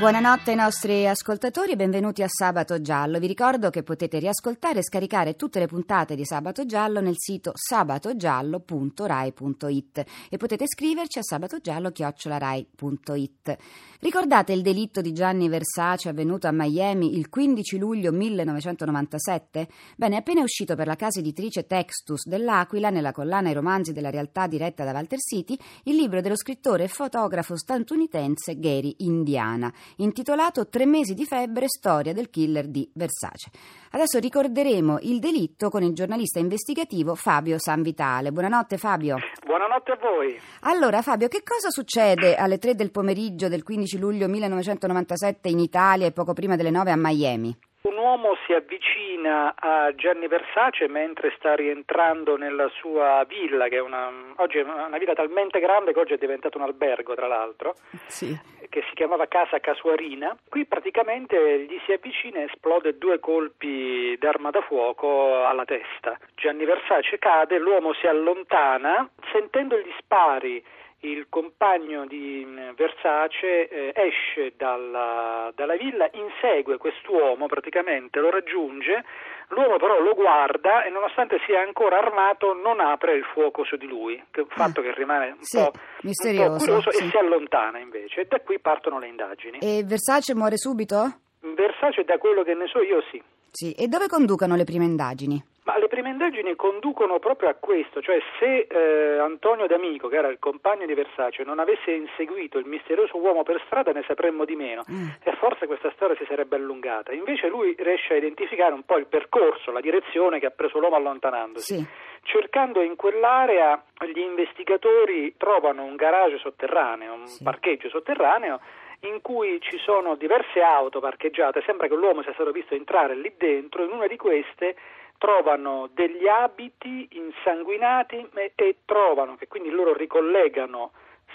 Buonanotte ai nostri ascoltatori e benvenuti a Sabato Giallo. Vi ricordo che potete riascoltare e scaricare tutte le puntate di Sabato Giallo nel sito sabatogiallo.rai.it e potete scriverci a sabatogiallo.rai.it. Ricordate il delitto di Gianni Versace avvenuto a Miami il 15 luglio 1997? Bene, appena uscito per la casa editrice Textus dell'Aquila, nella collana I romanzi della realtà diretta da Walter City, il libro dello scrittore e fotografo statunitense Gary Indiana intitolato Tre mesi di febbre, storia del killer di Versace. Adesso ricorderemo il delitto con il giornalista investigativo Fabio Sanvitale. Buonanotte Fabio. Buonanotte a voi. Allora Fabio, che cosa succede alle 3 del pomeriggio del 15 luglio 1997 in Italia e poco prima delle 9 a Miami? Un uomo si avvicina a Gianni Versace mentre sta rientrando nella sua villa, che è una, oggi è una villa talmente grande che oggi è diventato un albergo, tra l'altro. Sì che si chiamava Casa Casuarina. Qui praticamente gli si avvicina e esplode due colpi d'arma da fuoco alla testa. Gianni Versace cade, l'uomo si allontana, sentendo gli spari il compagno di mm, Versace eh, esce dalla, dalla, villa, insegue quest'uomo praticamente, lo raggiunge, l'uomo però lo guarda e nonostante sia ancora armato non apre il fuoco su di lui, che un fatto ah, che rimane un, sì, po', misterioso, un po' curioso sì. e si allontana invece e da qui partono le indagini. E Versace muore subito? Versace da quello che ne so io sì. Sì, e dove conducono le prime indagini? Ma le prime indagini conducono proprio a questo, cioè se eh, Antonio D'Amico, che era il compagno di Versace, non avesse inseguito il misterioso uomo per strada ne sapremmo di meno mm. e forse questa storia si sarebbe allungata. Invece lui riesce a identificare un po' il percorso, la direzione che ha preso l'uomo allontanandosi. Sì. Cercando in quell'area gli investigatori trovano un garage sotterraneo, un sì. parcheggio sotterraneo in cui ci sono diverse auto parcheggiate, sembra che l'uomo sia stato visto entrare lì dentro, in una di queste trovano degli abiti insanguinati e trovano che quindi loro ricollegano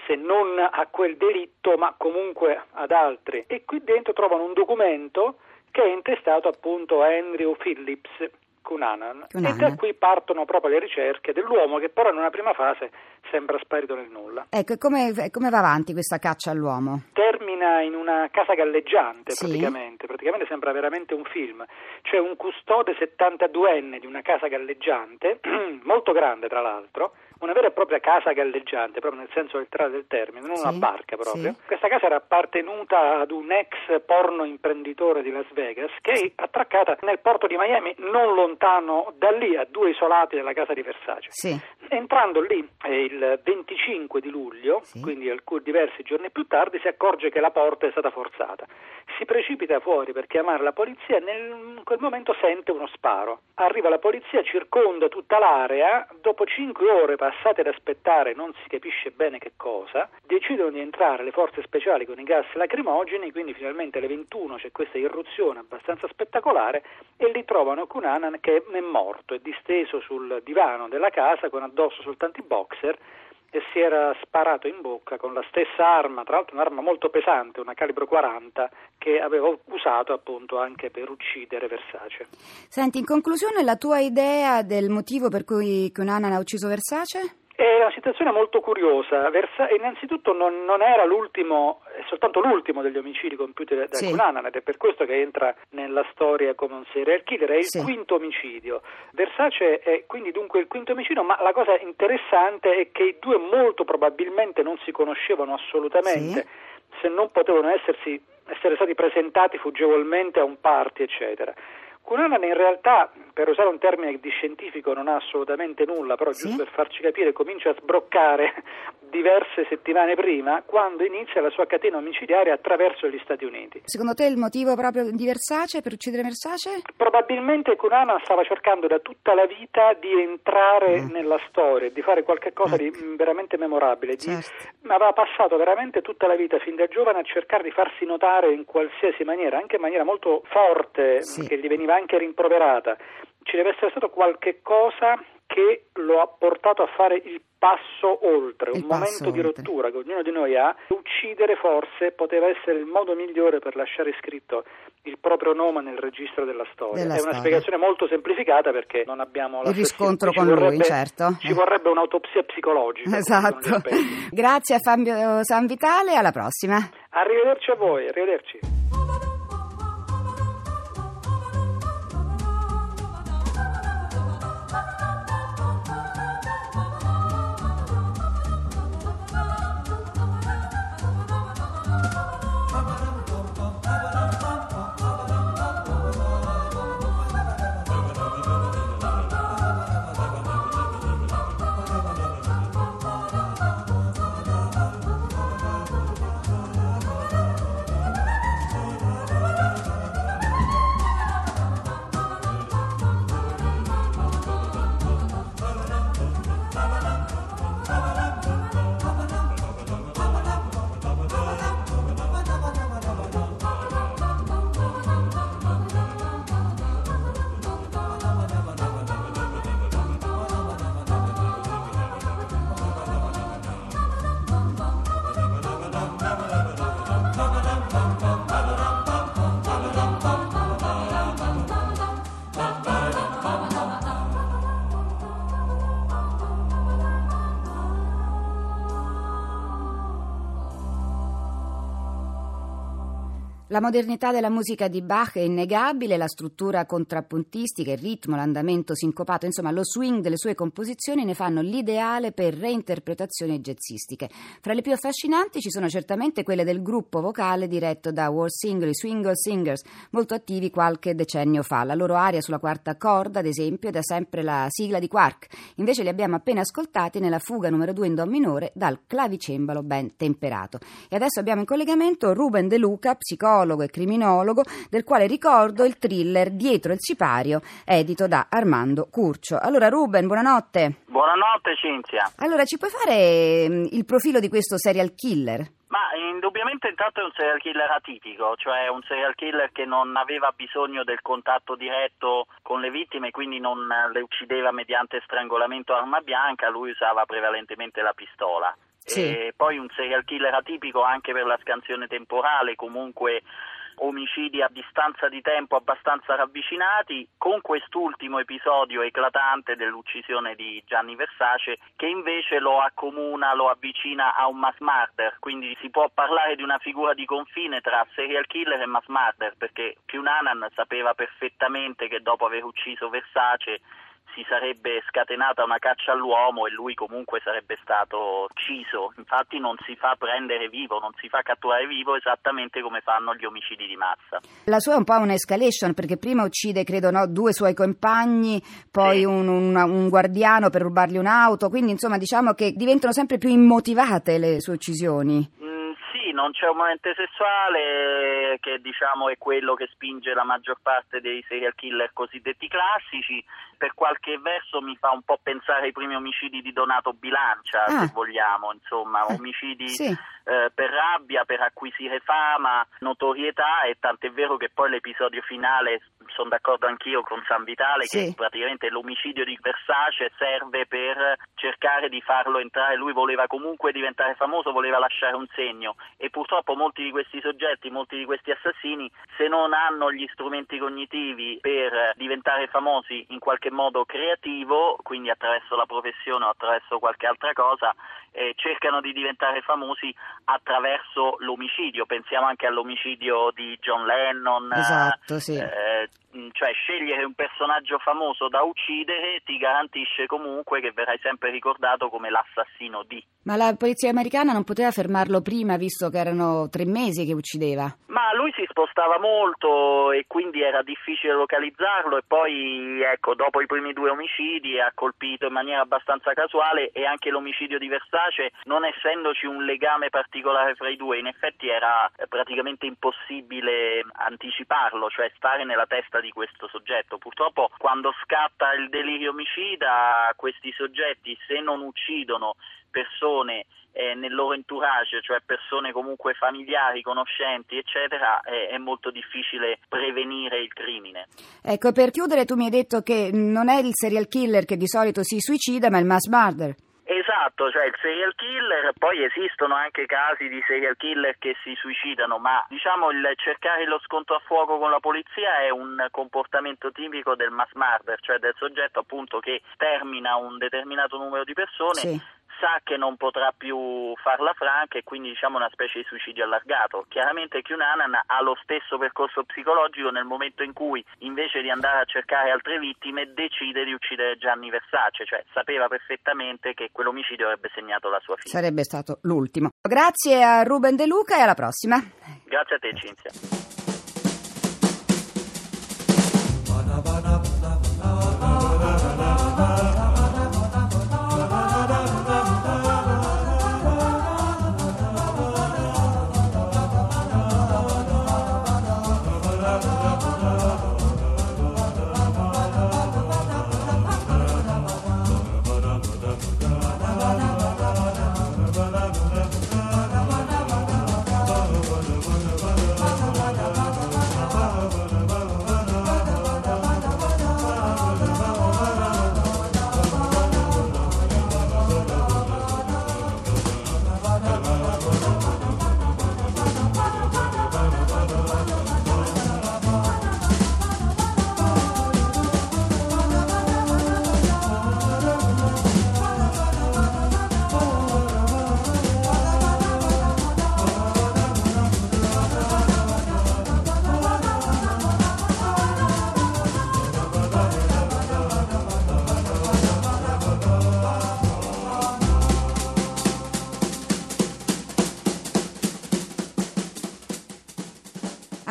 se non a quel delitto ma comunque ad altri. E qui dentro trovano un documento che è intestato appunto a Andrew Phillips Cunanan. E da qui partono proprio le ricerche dell'uomo che però in una prima fase sembra sparito nel nulla. Ecco, e come, come va avanti questa caccia all'uomo? Termina in una casa galleggiante sì. praticamente, praticamente sembra veramente un film. C'è un custode 72enne di una casa galleggiante, molto grande tra l'altro, una vera e propria casa galleggiante, proprio nel senso letterale del termine, non sì, una barca proprio. Sì. Questa casa era appartenuta ad un ex porno imprenditore di Las Vegas che è attraccata nel porto di Miami, non lontano da lì, a due isolati della casa di Versace. Sì. Entrando lì il 25 di luglio, quindi diversi giorni più tardi, si accorge che la porta è stata forzata. Si precipita fuori per chiamare la polizia e in quel momento sente uno sparo. Arriva la polizia, circonda tutta l'area, dopo cinque ore passate ad aspettare non si capisce bene che cosa, decidono di entrare le forze speciali con i gas lacrimogeni, quindi finalmente alle 21 c'è questa irruzione abbastanza spettacolare e lì trovano Cunanan che è morto, è disteso sul divano della casa con addosso soltanto i boxer e si era sparato in bocca con la stessa arma, tra l'altro un'arma molto pesante, una calibro 40, che aveva usato appunto anche per uccidere Versace. Senti, in conclusione la tua idea del motivo per cui Cunanan ha ucciso Versace? È una situazione molto curiosa. Versa- innanzitutto non, non, era l'ultimo, è soltanto l'ultimo degli omicidi compiuti da sì. Cunanan ed è per questo che entra nella storia come un serial killer. È il sì. quinto omicidio. Versace è quindi dunque il quinto omicidio, ma la cosa interessante è che i due molto probabilmente non si conoscevano assolutamente, sì. se non potevano essersi, essere stati presentati fuggevolmente a un party, eccetera. Cunanan in realtà, per usare un termine di scientifico non ha assolutamente nulla, però sì? giusto per farci capire, comincia a sbroccare diverse settimane prima, quando inizia la sua catena omicidiaria attraverso gli Stati Uniti. Secondo te il motivo proprio di Versace per uccidere Versace? Probabilmente Cunanan stava cercando da tutta la vita di entrare mm. nella storia, di fare qualcosa ecco. di veramente memorabile. Certo. Di, aveva passato veramente tutta la vita, fin da giovane, a cercare di farsi notare in qualsiasi maniera, anche in maniera molto forte, sì. che gli veniva anche rimproverata. Ci deve essere stato qualche cosa che lo ha portato a fare il passo oltre, Il un passo momento di oltre. rottura che ognuno di noi ha. Uccidere forse poteva essere il modo migliore per lasciare scritto il proprio nome nel registro della storia. Della È una storia. spiegazione molto semplificata perché non abbiamo la Il riscontro con lui, vorrebbe- certo. Ci vorrebbe un'autopsia psicologica. Esatto. Grazie a Fabio Sanvitale, alla prossima. Arrivederci a voi, arrivederci. La modernità della musica di Bach è innegabile, la struttura contrappuntistica, il ritmo, l'andamento sincopato, insomma lo swing delle sue composizioni ne fanno l'ideale per reinterpretazioni jazzistiche. Fra le più affascinanti ci sono certamente quelle del gruppo vocale diretto da War Singer, i Swingle Singers, molto attivi qualche decennio fa. La loro aria sulla quarta corda, ad esempio, è da sempre la sigla di Quark. Invece li abbiamo appena ascoltati nella fuga numero 2 in Do minore dal clavicembalo ben temperato. E adesso abbiamo in collegamento Ruben De Luca, psicologo e criminologo, del quale ricordo il thriller Dietro il sipario, edito da Armando Curcio. Allora Ruben, buonanotte. Buonanotte Cinzia. Allora, ci puoi fare mm, il profilo di questo serial killer? Ma indubbiamente intanto è un serial killer atipico, cioè un serial killer che non aveva bisogno del contatto diretto con le vittime, quindi non le uccideva mediante strangolamento arma bianca, lui usava prevalentemente la pistola. Sì. E poi un serial killer atipico anche per la scansione temporale, comunque omicidi a distanza di tempo abbastanza ravvicinati, con quest'ultimo episodio eclatante dell'uccisione di Gianni Versace che invece lo accomuna, lo avvicina a un mass murder, quindi si può parlare di una figura di confine tra serial killer e mass murder perché Cunanan sapeva perfettamente che dopo aver ucciso Versace si sarebbe scatenata una caccia all'uomo e lui comunque sarebbe stato ucciso. Infatti non si fa prendere vivo, non si fa catturare vivo esattamente come fanno gli omicidi di massa. La sua è un po' un'escalation perché prima uccide, credo, no, due suoi compagni, poi Sì. un, un- un guardiano per rubargli un'auto, quindi insomma diciamo che diventano sempre più immotivate le sue uccisioni. Non c'è un momento sessuale che diciamo è quello che spinge la maggior parte dei serial killer cosiddetti classici. Per qualche verso mi fa un po' pensare ai primi omicidi di Donato Bilancia, Ah. se vogliamo, insomma, Ah, omicidi sì. eh, per rabbia, per acquisire fama, notorietà e tant'è vero che poi l'episodio finale, sono d'accordo anch'io con San Vitale, Sì. che praticamente l'omicidio di Versace serve per cercare di farlo entrare, lui voleva comunque diventare famoso, voleva lasciare un segno e purtroppo molti di questi soggetti, molti di questi assassini, se non hanno gli strumenti cognitivi per diventare famosi in qualche modo creativo, quindi attraverso la professione o attraverso qualche altra cosa, eh, cercano di diventare famosi attraverso l'omicidio. Pensiamo anche all'omicidio di John Lennon. Esatto, sì. eh, cioè scegliere un personaggio famoso da uccidere ti garantisce comunque che verrai sempre ricordato come l'assassino di. Ma la polizia americana non poteva fermarlo prima, visto che erano tre mesi che uccideva. Ma lui si spostava molto e quindi era difficile localizzarlo e poi ecco dopo i primi due omicidi ha colpito in maniera abbastanza casuale e anche l'omicidio di Versace non essendoci un legame particolare fra i due in effetti era praticamente impossibile anticiparlo, cioè stare nella testa di questo soggetto. Purtroppo quando scatta il delirio omicida questi soggetti se non uccidono persone eh, nel loro entourage, cioè persone comunque familiari, conoscenti, eccetera, eh, è molto difficile prevenire il crimine. Ecco, per chiudere tu mi hai detto che non è il serial killer che di solito si suicida, ma il mass murder. Esatto, cioè il serial killer, poi esistono anche casi di serial killer che si suicidano, ma diciamo il cercare lo scontro a fuoco con la polizia è un comportamento tipico del mass murder, cioè del soggetto appunto che termina un determinato numero di persone. Sì sa che non potrà più farla franca e quindi diciamo una specie di suicidio allargato. Chiaramente Cunanan ha lo stesso percorso psicologico nel momento in cui invece di andare a cercare altre vittime decide di uccidere Gianni Versace, cioè sapeva perfettamente che quell'omicidio avrebbe segnato la sua fine. Sarebbe stato l'ultimo. Grazie a Ruben De Luca e alla prossima. Grazie a te Cinzia.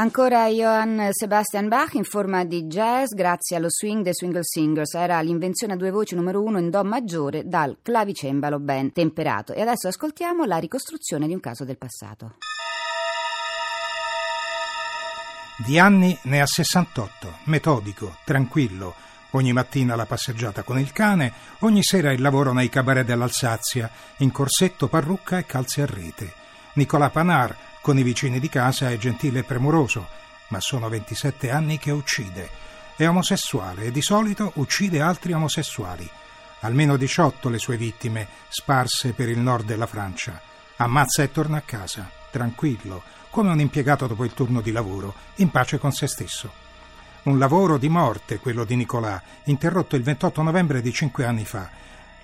Ancora Johann Sebastian Bach in forma di jazz grazie allo swing dei Swingle Singers. Era l'invenzione a due voci numero uno in Do maggiore dal clavicembalo ben temperato. E adesso ascoltiamo la ricostruzione di un caso del passato. Di anni ne ha 68, metodico, tranquillo. Ogni mattina la passeggiata con il cane, ogni sera il lavoro nei cabaret dell'Alsazia, in corsetto, parrucca e calze a rete. Nicolas Panar, con i vicini di casa è gentile e premuroso, ma sono 27 anni che uccide. È omosessuale e di solito uccide altri omosessuali. Almeno 18 le sue vittime, sparse per il nord della Francia. Ammazza e torna a casa, tranquillo, come un impiegato dopo il turno di lavoro, in pace con se stesso. Un lavoro di morte, quello di Nicolà, interrotto il 28 novembre di cinque anni fa,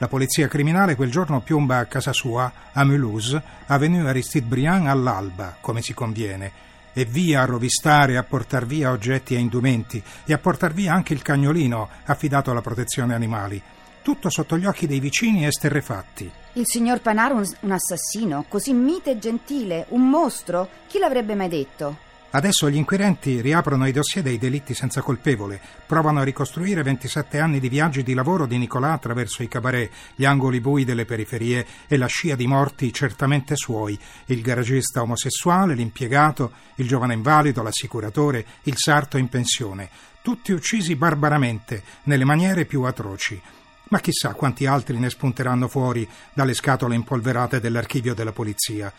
la polizia criminale quel giorno piomba a casa sua, a Mulhouse, avenue Aristide Briand all'alba, come si conviene, e via a rovistare, a portar via oggetti e indumenti, e a portar via anche il cagnolino affidato alla protezione animali. Tutto sotto gli occhi dei vicini esterrefatti. Il signor Panaro un, un assassino, così mite e gentile, un mostro? Chi l'avrebbe mai detto? Adesso gli inquirenti riaprono i dossier dei delitti senza colpevole, provano a ricostruire 27 anni di viaggi di lavoro di Nicolà attraverso i cabaret, gli angoli bui delle periferie e la scia di morti certamente suoi, il garagista omosessuale, l'impiegato, il giovane invalido, l'assicuratore, il sarto in pensione, tutti uccisi barbaramente, nelle maniere più atroci. Ma chissà quanti altri ne spunteranno fuori dalle scatole impolverate dell'archivio della polizia.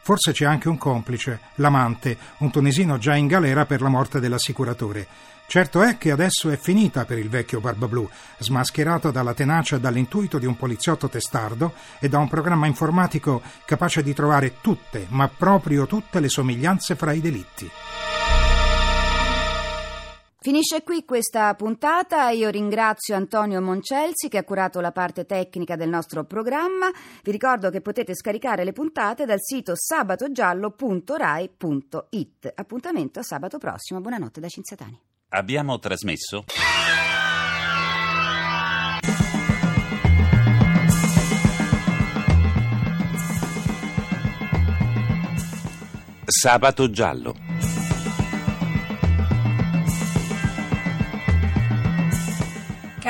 Forse c'è anche un complice, l'amante, un tunisino già in galera per la morte dell'assicuratore. Certo è che adesso è finita per il vecchio Barbablù, smascherato dalla tenacia e dall'intuito di un poliziotto testardo e da un programma informatico capace di trovare tutte, ma proprio tutte le somiglianze fra i delitti. Finisce qui questa puntata, io ringrazio Antonio Moncelsi che ha curato la parte tecnica del nostro programma, vi ricordo che potete scaricare le puntate dal sito sabatogiallo.rai.it. Appuntamento a sabato prossimo, buonanotte da Cinzatani. Abbiamo trasmesso Sabato Giallo